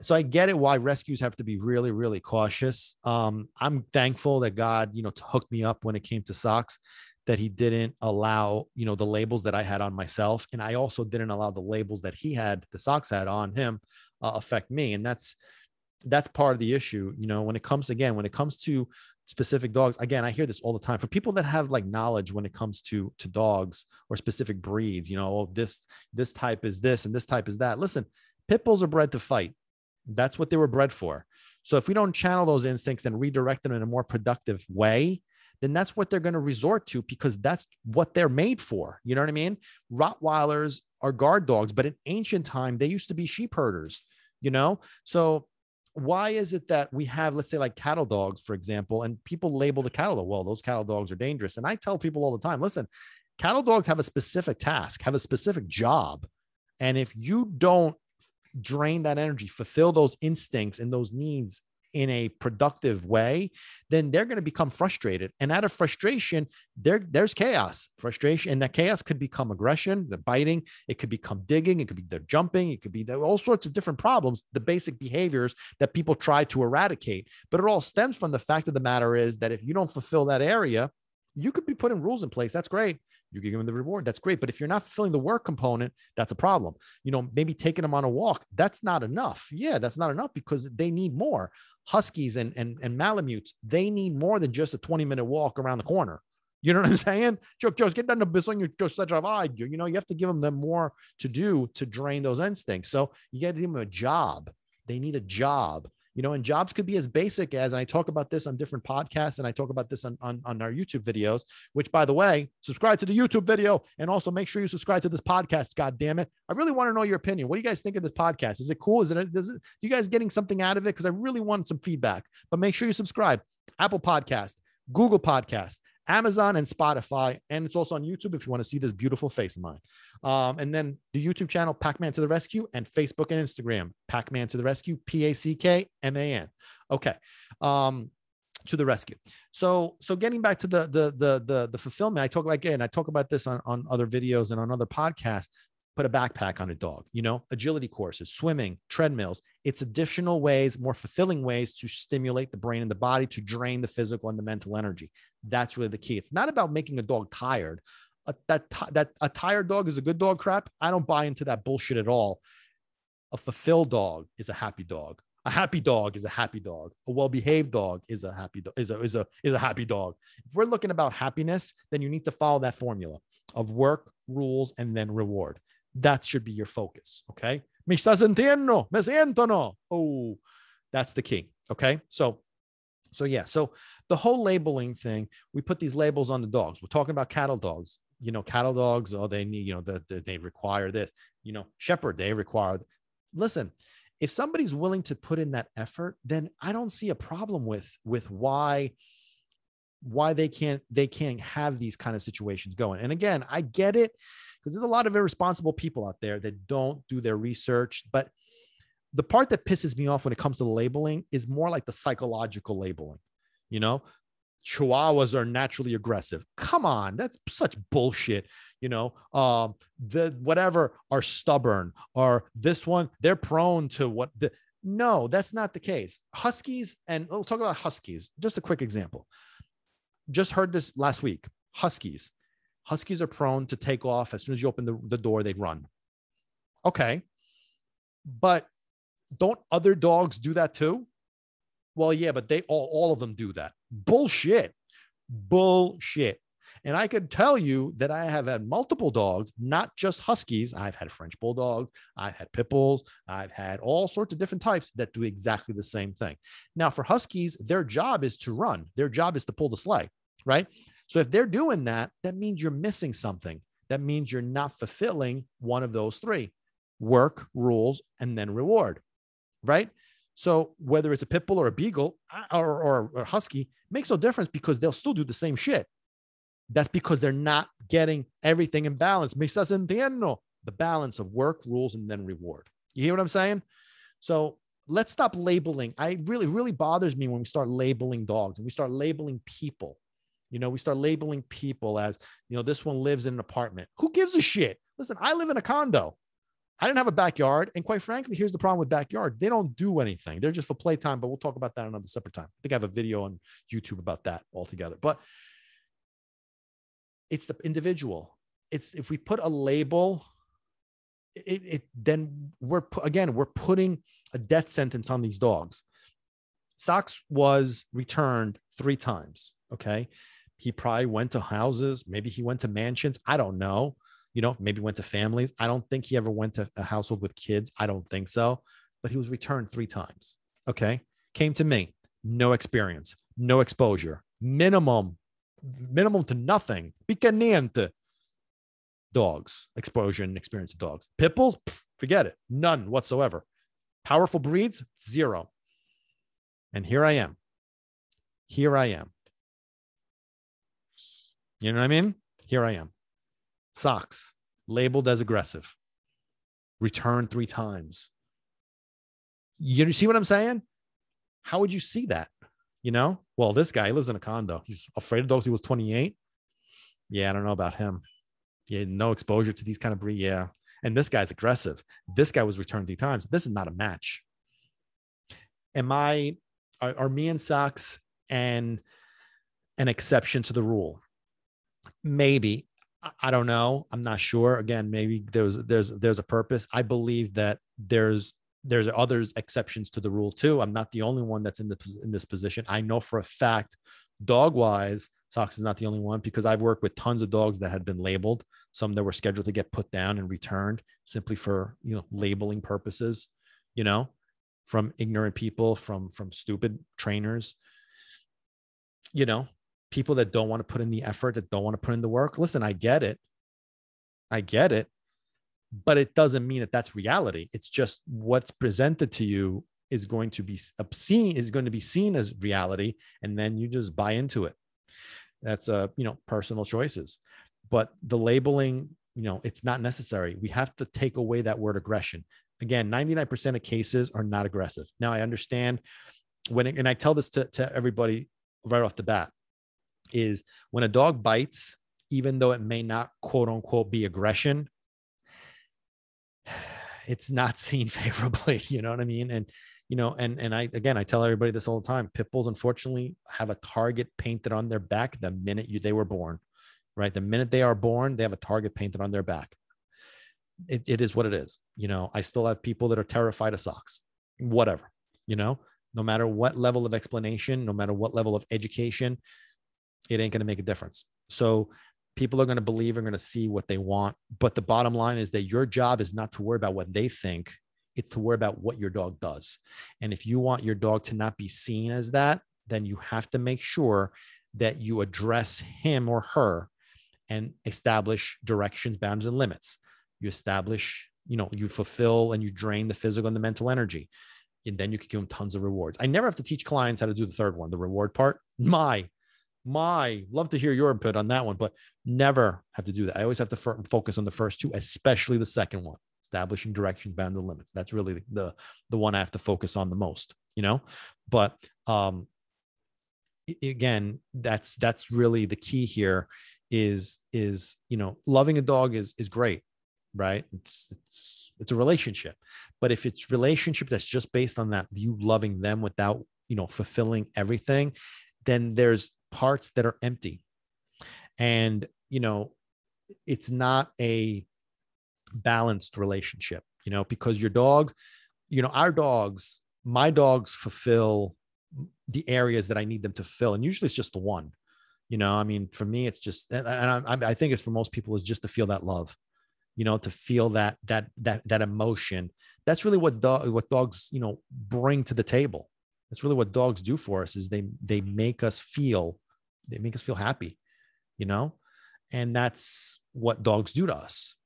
So I get it why rescues have to be really, really cautious. Um, I'm thankful that God, you know, hooked me up when it came to socks, that He didn't allow, you know, the labels that I had on myself, and I also didn't allow the labels that He had, the socks had on him, uh, affect me. And that's that's part of the issue. You know, when it comes again, when it comes to specific dogs again i hear this all the time for people that have like knowledge when it comes to to dogs or specific breeds you know oh, this this type is this and this type is that. Listen pit bulls are bred to fight. That's what they were bred for. So if we don't channel those instincts and redirect them in a more productive way then that's what they're going to resort to because that's what they're made for. You know what i mean? Rottweilers are guard dogs but in ancient time they used to be sheep herders you know? So why is it that we have, let's say, like cattle dogs, for example, and people label the cattle dog, well, those cattle dogs are dangerous. And I tell people all the time, listen, cattle dogs have a specific task, have a specific job. And if you don't drain that energy, fulfill those instincts and those needs in a productive way, then they're going to become frustrated. And out of frustration, there, there's chaos, frustration. And that chaos could become aggression, the biting, it could become digging, it could be the jumping, it could be all sorts of different problems, the basic behaviors that people try to eradicate. But it all stems from the fact of the matter is that if you don't fulfill that area, you could be putting rules in place. That's great. You give them the reward. That's great. But if you're not fulfilling the work component, that's a problem. You know, maybe taking them on a walk, that's not enough. Yeah, that's not enough because they need more. Huskies and, and, and Malamutes, they need more than just a 20 minute walk around the corner. You know what I'm saying? Joke, just get down to. You just such a. You know, you have to give them them more to do to drain those instincts. So you got to give them a job. They need a job you know and jobs could be as basic as and i talk about this on different podcasts and i talk about this on, on, on our youtube videos which by the way subscribe to the youtube video and also make sure you subscribe to this podcast god damn it i really want to know your opinion. What do you guys think of this podcast? Is it cool? Is it is it you guys getting something out of it? Because i really want some feedback but make sure you subscribe. Apple podcast google podcast Amazon and Spotify. And it's also on YouTube if you want to see this beautiful face of mine. Um, and then the YouTube channel, Pack Man to the Rescue, and Facebook and Instagram, Pack Man to the Rescue, P A C K M A N. Okay. Um, to the rescue. So, so getting back to the the the the, the fulfillment, I talk about again. I talk about this on on other videos and on other podcasts put a backpack on a dog, you know, agility courses, swimming, treadmills. It's additional ways, more fulfilling ways to stimulate the brain and the body to drain the physical and the mental energy. That's really the key. It's not about making a dog tired. A, that that a tired dog is a good dog crap. I don't buy into that bullshit at all. A fulfilled dog is a happy dog. A happy dog is a happy dog. A well-behaved dog is a happy dog. Is a is a is a happy dog. If we're looking about happiness, then you need to follow that formula of work, rules, and then reward. That should be your focus. Okay. Me estás entiendo? Me siento no. Oh, that's the key. Okay. So, so yeah. So the whole labeling thing, we put these labels on the dogs. We're talking about cattle dogs. You know, cattle dogs, oh, they need, you know, that the, they require this. You know, shepherd, they require. Listen, if somebody's willing to put in that effort, then I don't see a problem with with why why they can't they can't have these kind of situations going. And again, I get it because there's a lot of irresponsible people out there that don't do their research. But the part that pisses me off when it comes to labeling is more like the psychological labeling. You know, chihuahuas are naturally aggressive. Come on, that's such bullshit. You know, um, the whatever are stubborn, or this one, they're prone to what the no, that's not the case. Huskies, and we'll talk about huskies. Just a quick example. Just heard this last week. Huskies. Huskies are prone to take off as soon as you open the, the door, they'd run. Okay. But don't other dogs do that too? Well, yeah, but they all, all of them do that. Bullshit. Bullshit. And I could tell you that I have had multiple dogs, not just Huskies. I've had French Bulldogs, I've had Pit Bulls, I've had all sorts of different types that do exactly the same thing. Now, for Huskies, their job is to run, their job is to pull the sleigh, right? So if they're doing that, that means you're missing something. That means you're not fulfilling one of those three work, rules, and then reward, right? So whether it's a pit bull or a beagle or, or, or husky makes no difference because they'll still do the same shit. That's because they're not getting everything in balance. Me entiendo the balance of work, rules, and then reward. You hear what I'm saying? So let's stop labeling. I really, really bothers me when we start labeling dogs and we start labeling people. You know, we start labeling people as, you know, this one lives in an apartment. Who gives a shit? Listen, I live in a condo. I didn't have a backyard. And quite frankly, here's the problem with backyard. They don't do anything. They're just for playtime, but we'll talk about that another separate time. I think I have a video on YouTube about that altogether. But it's the individual. It's if we put a label, it, it then we're again, we're putting a death sentence on these dogs. Socks was returned three times. Okay. He probably went to houses. Maybe he went to mansions. I don't know. You know, maybe went to families. I don't think he ever went to a household with kids. I don't think so. But he was returned three times. Okay. Came to me. No experience, no exposure, minimum, minimum to nothing. Picaniente. Dogs, exposure and experience of dogs. Pit bulls, forget it. None whatsoever. Powerful breeds, zero. And here I am. Here I am. You know what I mean? Here I am. Socks labeled as aggressive, returned three times. You see what I'm saying? How would you see that? You know, well, this guy lives in a condo. He's afraid of dogs. He was 28. Yeah, I don't know about him. Yeah, no exposure to these kind of breed. Yeah. And this guy's aggressive. This guy was returned three times. This is not a match. Am I, are, are me and Socks and an exception to the rule? Maybe. I don't know. I'm not sure. Again, maybe there's there's there's a purpose. I believe that there's there's others exceptions to the rule too. I'm not the only one that's in the in this position. I know for a fact, dog wise, Socks is not the only one because I've worked with tons of dogs that had been labeled, some that were scheduled to get put down and returned simply for you know labeling purposes, you know, from ignorant people, from from stupid trainers, you know, people that don't want to put in the effort, that don't want to put in the work. Listen, I get it. I get it but it doesn't mean that that's reality. It's just what's presented to you is going to be obscene, is going to be seen as reality, and then you just buy into it. That's a, you know, personal choices. But the labeling, you know, it's not necessary. We have to take away that word aggression. Again, 99% of cases are not aggressive. Now I understand when, it, and I tell this to, to everybody right off the bat, is when a dog bites, even though it may not quote unquote be aggression, it's not seen favorably. You know what I mean? And you know, and and I again I tell everybody this all the time. Pit bulls unfortunately have a target painted on their back the minute you they were born. Right. The minute they are born, they have a target painted on their back. It, it is what it is. You know, I still have people that are terrified of socks. Whatever, you know, no matter what level of explanation, no matter what level of education, it ain't going to make a difference. So people are going to believe and going to see what they want. But the bottom line is that your job is not to worry about what they think, it's to worry about what your dog does. And if you want your dog to not be seen as that, then you have to make sure that you address him or her and establish directions, boundaries, and limits. You establish, you know, you fulfill and you drain the physical and the mental energy. And then you can give them tons of rewards. I never have to teach clients how to do the third one, the reward part. My my love to hear your input on that one but never have to do that. I always have to focus on the first two especially the second one establishing directions bound the limits. That's really the the one i have to focus on the most you know? But um again that's that's really the key here is is you know loving a dog is is great right? It's it's it's a relationship. But if it's relationship that's just based on that you loving them without you know fulfilling everything then there's parts that are empty. And, you know, it's not a balanced relationship, you know, because your dog, you know, our dogs, my dogs fulfill the areas that I need them to fill. And usually it's just the one, you know, I mean, for me, it's just, and I, I think it's for most people is just to feel that love, you know, to feel that, that, that, that emotion. That's really what dog, what dogs, you know, bring to the table. That's really what dogs do for us is they, they make us feel they make us feel happy, you know? And that's what dogs do to us.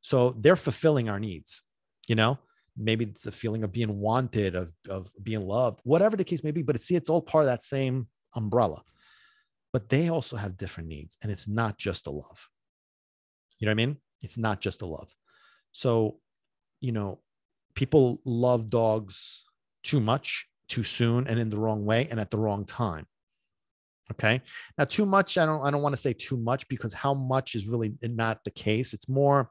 So they're fulfilling our needs, you know? Maybe it's a feeling of being wanted, of, of being loved, whatever the case may be. But see, it's all part of that same umbrella. But they also have different needs, and it's not just a love. You know what I mean? It's not just a love. So, you know, people love dogs too much, too soon, and in the wrong way, and at the wrong time. Okay. Now, too much, I don't I don't want to say too much because how much is really not the case. It's more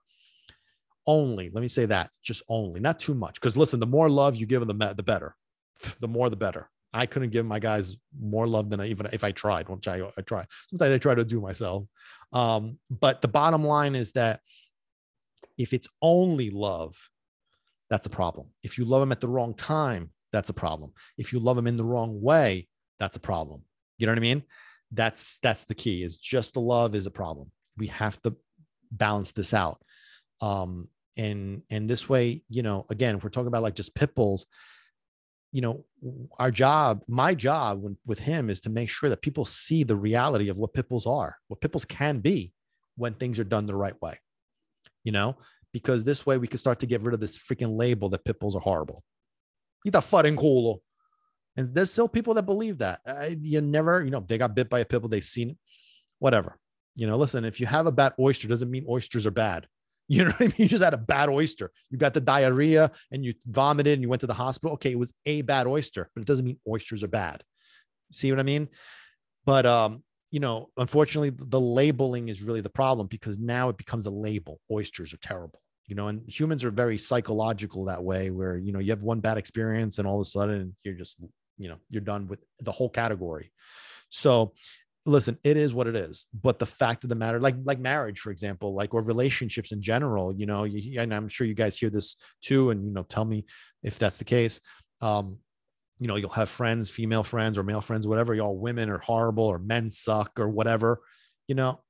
only, let me say that, just only, not too much. Because listen, the more love you give them, the, better. The more the better. I couldn't give my guys more love than I even if I tried, which I, I try. Sometimes I try to do myself. Um, but the bottom line is that if it's only love, that's a problem. If you love them at the wrong time, that's a problem. If you love them in the wrong way, that's a problem. You know what I mean? That's that's the key. Is just the love is a problem. We have to balance this out. Um, and and this way, you know, again, we're talking about like just pit bulls, you know, our job, my job when, with him is to make sure that people see the reality of what pit bulls are, what pit bulls can be when things are done the right way. You know, because this way we can start to get rid of this freaking label that pit bulls are horrible. Eat the fucking culo. And there's still people that believe that. You never, you know, they got bit by a pit bull, they've seen it, whatever. You know, listen, if you have a bad oyster, doesn't mean oysters are bad. You know what I mean? You just had a bad oyster. You got the diarrhea and you vomited and you went to the hospital. Okay, it was a bad oyster, but it doesn't mean oysters are bad. See what I mean? But um, you know, unfortunately, the labeling is really the problem because now it becomes a label. Oysters are terrible. You know, and humans are very psychological that way, where you know you have one bad experience and all of a sudden you're just you know you're done with the whole category. So listen it is what it is but the fact of the matter like like marriage for example like or relationships in general you know you, and i'm sure you guys hear this too and you know tell me if that's the case um you know you'll have friends female friends or male friends whatever y'all women are horrible or men suck or whatever you know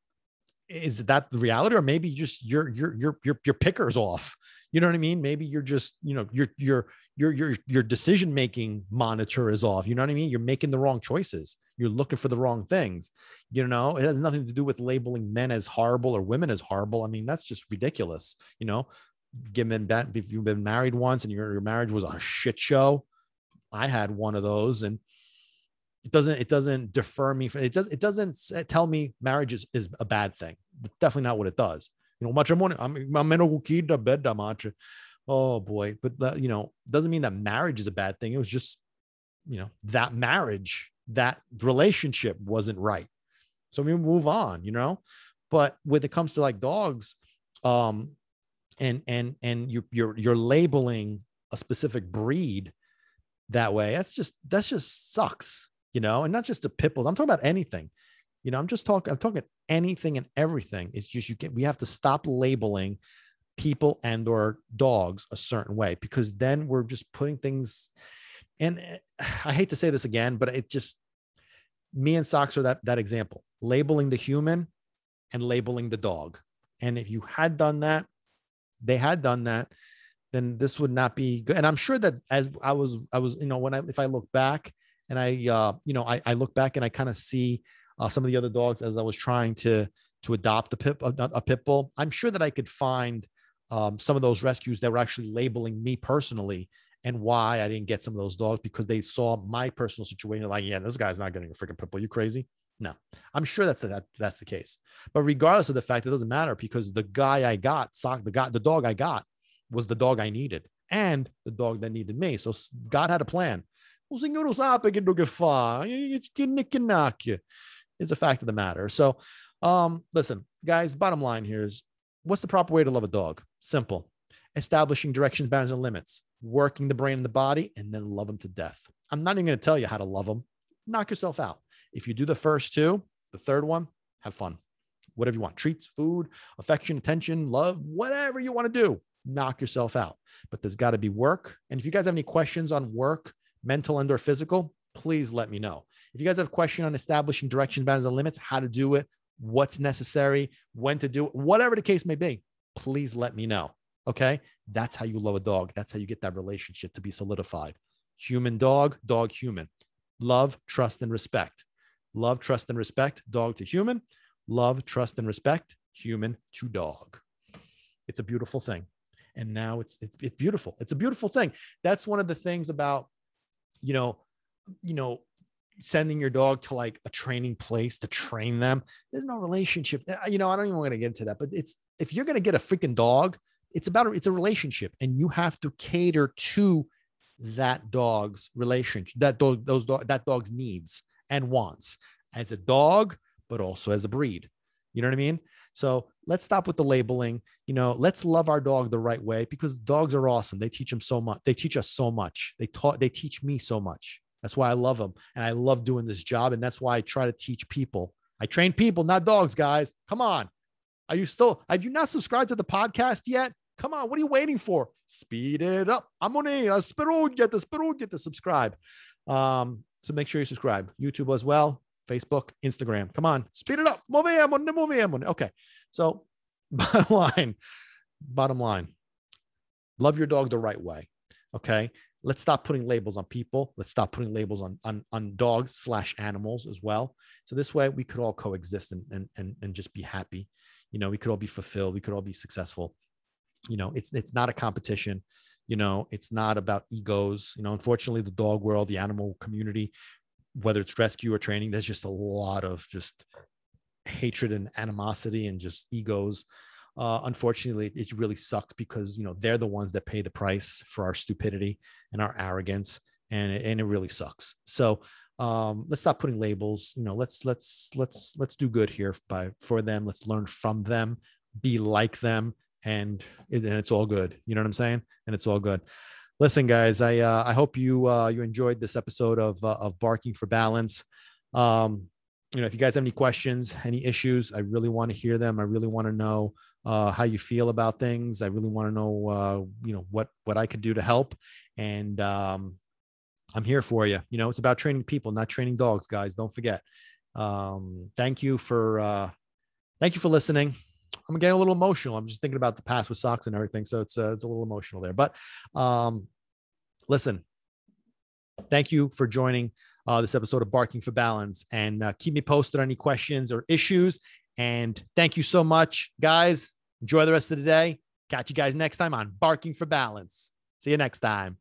is that the reality? Or maybe just your your your your your pickers off. You know what i mean? Maybe you're just you know your your your your your decision making monitor is off. You know what i mean? You're making the wrong choices. You're looking for the wrong things. You know, it has nothing to do with labeling men as horrible or women as horrible. I mean, that's just ridiculous. You know, given that if you've been married once and your, your marriage was a shit show, I had one of those. And it doesn't it doesn't defer me it does it doesn't tell me marriage is, is a bad thing. Definitely not what it does. You know much i'm oh boy. But you know doesn't mean that marriage is a bad thing. It was just you know that marriage that relationship wasn't right. So we move on, you know. But when it comes to like dogs, um, and and and you you're you're labeling a specific breed that way, that's just that's just sucks, you know. And not just the pit bulls. I'm talking about anything. You know, I'm just talking. I'm talking anything and everything. It's just you get. We have to stop labeling people and or dogs a certain way because then we're just putting things and eh, I hate to say this again, but it just me and socks are that that example, labeling the human and labeling the dog. And if you had done that, they had done that, then this would not be good. And I'm sure that as I was, I was, you know, when I if I look back and I, uh, you know, I, I look back and I kind of see uh, some of the other dogs as I was trying to to adopt a pit a, a pit bull. I'm sure that I could find um, some of those rescues that were actually labeling me personally and why I didn't get some of those dogs because they saw my personal situation. Like, yeah, this guy's not getting a freaking pit bull. You crazy? No, I'm sure that's the, that that's the case. But regardless of the fact, it doesn't matter because the guy I got, sock the guy, the dog I got, was the dog I needed and the dog that needed me. So God had a plan. It's a fact of the matter. So, um, listen, guys. Bottom line here is, what's the proper way to love a dog? Simple. Establishing directions, boundaries, and limits working the brain and the body, and then love them to death. I'm not even going to tell you how to love them. Knock yourself out. If you do the first two, the third one, have fun. Whatever you want treats, food, affection, attention, love, whatever you want to do, knock yourself out. But there's got to be work. And if you guys have any questions on work, mental and or physical, please let me know. If you guys have a question on establishing direction, boundaries, and limits, how to do it, what's necessary, when to do it, whatever the case may be, please let me know. Okay. That's how you love a dog. That's how you get that relationship to be solidified. Human dog, dog human. Love, trust, and respect. Love, trust, and respect, dog to human. Love, trust, and respect, human to dog. It's a beautiful thing. And now it's, it's it's beautiful. It's a beautiful thing. That's one of the things about, you know, you know, sending your dog to like a training place to train them. There's no relationship. Uh, you know, I don't even want to get into that, but it's if you're gonna get a freaking dog it's about it's a relationship and you have to cater to that dog's relationship that dog those dog, that dog's needs and wants as a dog but also as a breed you know what i mean so let's stop with the labeling you know let's love our dog the right way because dogs are awesome they teach them so much they teach us so much they taught they teach me so much that's why i love them and i love doing this job and that's why i try to teach people i train people not dogs guys come on are you still have you not subscribed to the podcast yet Come on, what are you waiting for? Speed it up. I'm on a it. Get the get the subscribe. Um, so make sure you subscribe. YouTube as well, Facebook, Instagram. Come on, speed it up. Move. Okay. So bottom line, bottom line, love your dog the right way. Okay. Let's stop putting labels on people. Let's stop putting labels on, on, on dogs slash animals as well. So this way we could all coexist and, and, and, and just be happy. You know, we could all be fulfilled. We could all be successful. You know, it's, it's not a competition. You know, it's not about egos. You know, unfortunately, the dog world, the animal community, whether it's rescue or training, there's just a lot of just hatred and animosity and just egos uh, unfortunately, it really sucks because you know they're the ones that pay the price for our stupidity and our arrogance, and it, and it really sucks. So um, let's stop putting labels. You know, let's let's let's let's do good here by for them. Let's learn from them, be like them, and, it, and it's all good. You know what I'm saying? And it's all good. Listen, guys, I uh, I hope you uh, you enjoyed this episode of uh, of Barking for Balance. Um, you know, if you guys have any questions, any issues, I really want to hear them. I really want to know uh, how you feel about things. I really want to know, uh, you know, what what I could do to help, and um, I'm here for you. You know, it's about training people, not training dogs, guys. Don't forget. Um, thank you for uh, thank you for listening. I'm getting a little emotional. I'm just thinking about the past with socks and everything, so it's uh, it's a little emotional there. But um, listen, thank you for joining uh, this episode of Barking for Balance, and uh, keep me posted on any questions or issues. And thank you so much, guys. Enjoy the rest of the day. Catch you guys next time on Barking for Balance. See you next time.